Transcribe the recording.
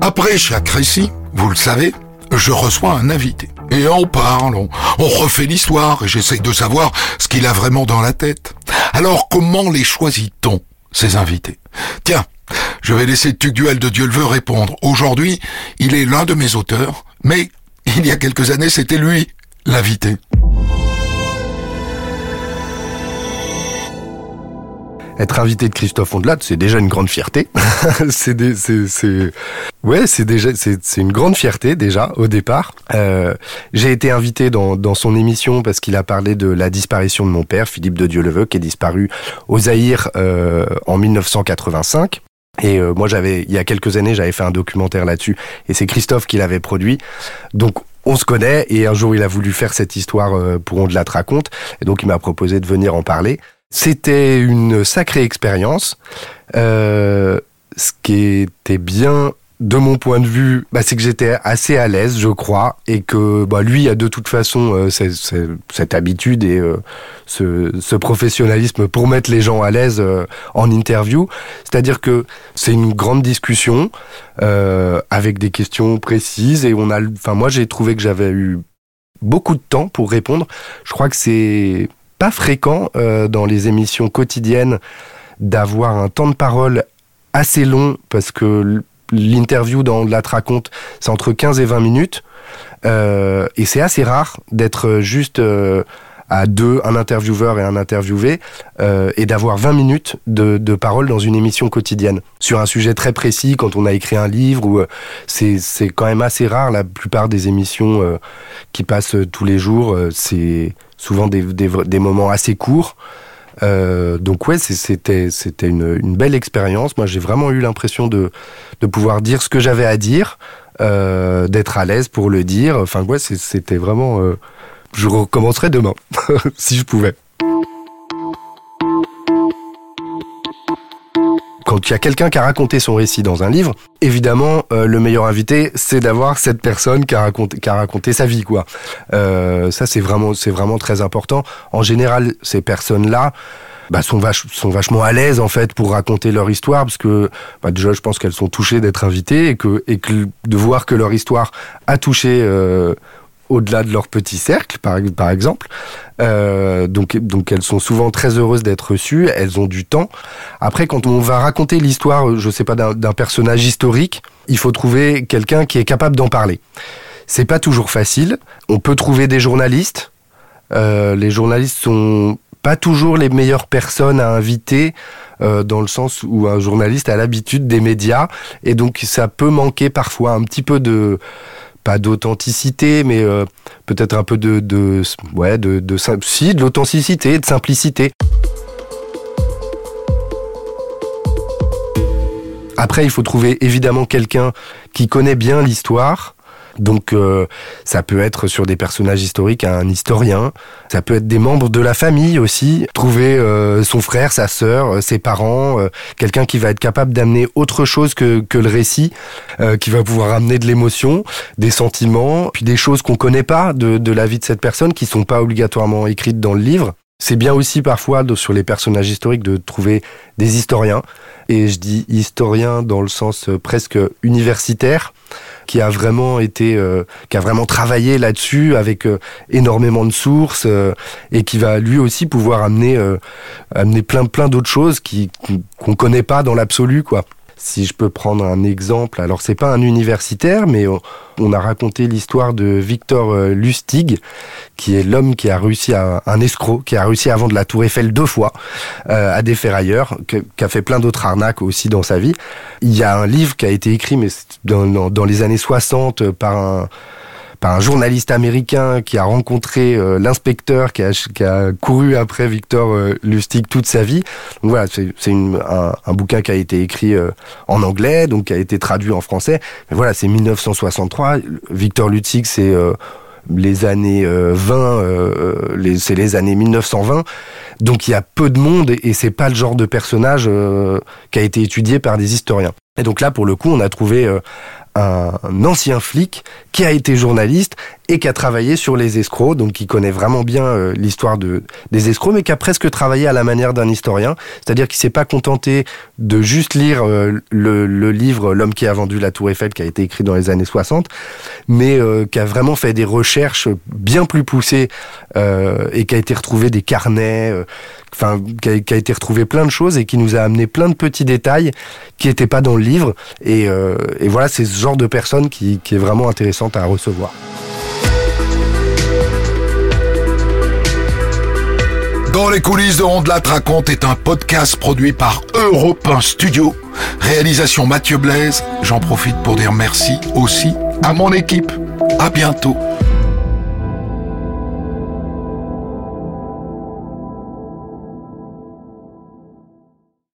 Après chaque récit, vous le savez, je reçois un invité. Et on parle, on, refait l'histoire, et j'essaye de savoir ce qu'il a vraiment dans la tête. Alors comment les choisit-on, ces invités? Tiens, je vais laisser Tugduel de Dieu le veut répondre. Aujourd'hui, il est l'un de mes auteurs, mais il y a quelques années, c'était lui, l'invité. Être invité de Christophe Ondelat, c'est déjà une grande fierté. c'est, ouais, c'est déjà, c'est, une grande fierté déjà au départ. Euh, j'ai été invité dans, dans son émission parce qu'il a parlé de la disparition de mon père, Philippe de Dieuleveux, qui est disparu au Zaïre euh, en 1985. Et euh, moi, j'avais, il y a quelques années, j'avais fait un documentaire là-dessus, et c'est Christophe qui l'avait produit. Donc, on se connaît, et un jour, il a voulu faire cette histoire euh, pour On de la raconte, et donc il m'a proposé de venir en parler. C'était une sacrée expérience. Euh, ce qui était bien de mon point de vue, bah, c'est que j'étais assez à l'aise, je crois, et que bah, lui a de toute façon euh, cette habitude et euh, ce, professionnalisme pour mettre les gens à l'aise en interview. C'est-à-dire que c'est une grande discussion avec des questions précises et on a, enfin moi j'ai trouvé que j'avais eu beaucoup de temps pour répondre. Je crois que c'est pas fréquent euh, dans les émissions quotidiennes d'avoir un temps de parole assez long parce que l'interview dans la raconte c'est entre 15 et 20 minutes euh, et c'est assez rare d'être juste euh, à deux, un intervieweur et un interviewé, euh, et d'avoir 20 minutes de, de, parole dans une émission quotidienne sur un sujet très précis quand on a écrit un livre. Ou c'est c'est quand même assez rare. La plupart des émissions qui passent tous les jours, c'est souvent des, moments assez courts. Euh, donc ouais, c'était une, belle expérience. Moi, j'ai vraiment eu l'impression de, de pouvoir dire ce que j'avais à dire, euh, d'être à l'aise pour le dire. Enfin ouais, c'était vraiment. Euh, je recommencerai demain, si je pouvais. Quand il y a quelqu'un qui a raconté son récit dans un livre, évidemment, euh, le meilleur invité, c'est d'avoir cette personne qui a raconté, qui a raconté sa vie, quoi. Euh, ça, c'est vraiment, c'est vraiment très important. En général, ces personnes-là, bah, sont, sont vachement à l'aise en fait pour raconter leur histoire parce que bah, déjà je pense qu'elles sont touchées d'être invitées et que, et que de voir que leur histoire a touché euh, au-delà de leur petit cercle, par, exemple. Euh, donc, donc elles sont souvent très heureuses d'être reçues, elles ont du temps. Après, quand on va raconter l'histoire, je sais pas, d'un personnage historique, il faut trouver quelqu'un qui est capable d'en parler. C'est pas toujours facile. On peut trouver des journalistes. Euh, les journalistes sont pas toujours les meilleures personnes à inviter euh, dans le sens où un journaliste a l'habitude des médias et donc ça peut manquer parfois un petit peu de pas d'authenticité, mais euh, peut-être un peu de, ouais, de, de, si, de l'authenticité, de simplicité. Après, il faut trouver évidemment quelqu'un qui connaît bien l'histoire, donc euh, ça peut être sur des personnages historiques un historien, ça peut être des membres de la famille aussi, trouver euh, son frère, sa sœur, euh, ses parents, quelqu'un qui va être capable d'amener autre chose que, que le récit, qui va pouvoir amener de l'émotion, des sentiments, puis des choses qu'on connaît pas de, de la vie de cette personne, qui sont pas obligatoirement écrites dans le livre. C'est bien aussi parfois sur les personnages historiques de trouver des historiens, et je dis historien dans le sens presque universitaire, qui a vraiment été, euh, qui a vraiment travaillé là-dessus avec euh, énormément de sources euh, et qui va lui aussi pouvoir amener, amener plein plein d'autres choses qui qu'on connaît pas dans l'absolu quoi. Si je peux prendre un exemple, alors c'est pas un universitaire, mais on, a raconté l'histoire de Victor euh, Lustig, qui est l'homme qui a réussi à un escroc, qui a réussi à vendre la Tour Eiffel deux fois euh, à des ferrailleurs, qui a fait plein d'autres arnaques aussi dans sa vie. Il y a un livre qui a été écrit, mais dans, dans les années 60 par un un journaliste américain qui a rencontré euh, l'inspecteur qui a, couru après Victor euh, Lustig toute sa vie. Donc voilà, c'est un, un, bouquin qui a été écrit euh, en anglais, donc qui a été traduit en français. Mais voilà, c'est 1963. Victor Lustig, c'est les années 20, c'est les années 1920. Donc il y a peu de monde et, et c'est pas le genre de personnage qui a été étudié par des historiens. Et donc là, pour le coup, on a trouvé un, ancien flic qui a été journaliste et qui a travaillé sur les escrocs, donc qui connaît vraiment bien euh, l'histoire de, des escrocs, mais qui a presque travaillé à la manière d'un historien, c'est-à-dire qu'il s'est pas contenté de juste lire euh, le, le, livre L'homme qui a vendu la tour Eiffel, qui a été écrit dans les années 60, mais euh, qui a vraiment fait des recherches bien plus poussées et qui a été retrouvé des carnets, enfin, qui a, qui a, été retrouvé plein de choses et qui nous a amené plein de petits détails qui n'étaient pas dans le livre. Et, et voilà, c'est ce genre de personne qui, qui est vraiment intéressante à recevoir. Les coulisses de Rondelat raconte est un podcast produit par Europe 1 Studio. Réalisation Mathieu Blaise. J'en profite pour dire merci aussi à mon équipe. À bientôt.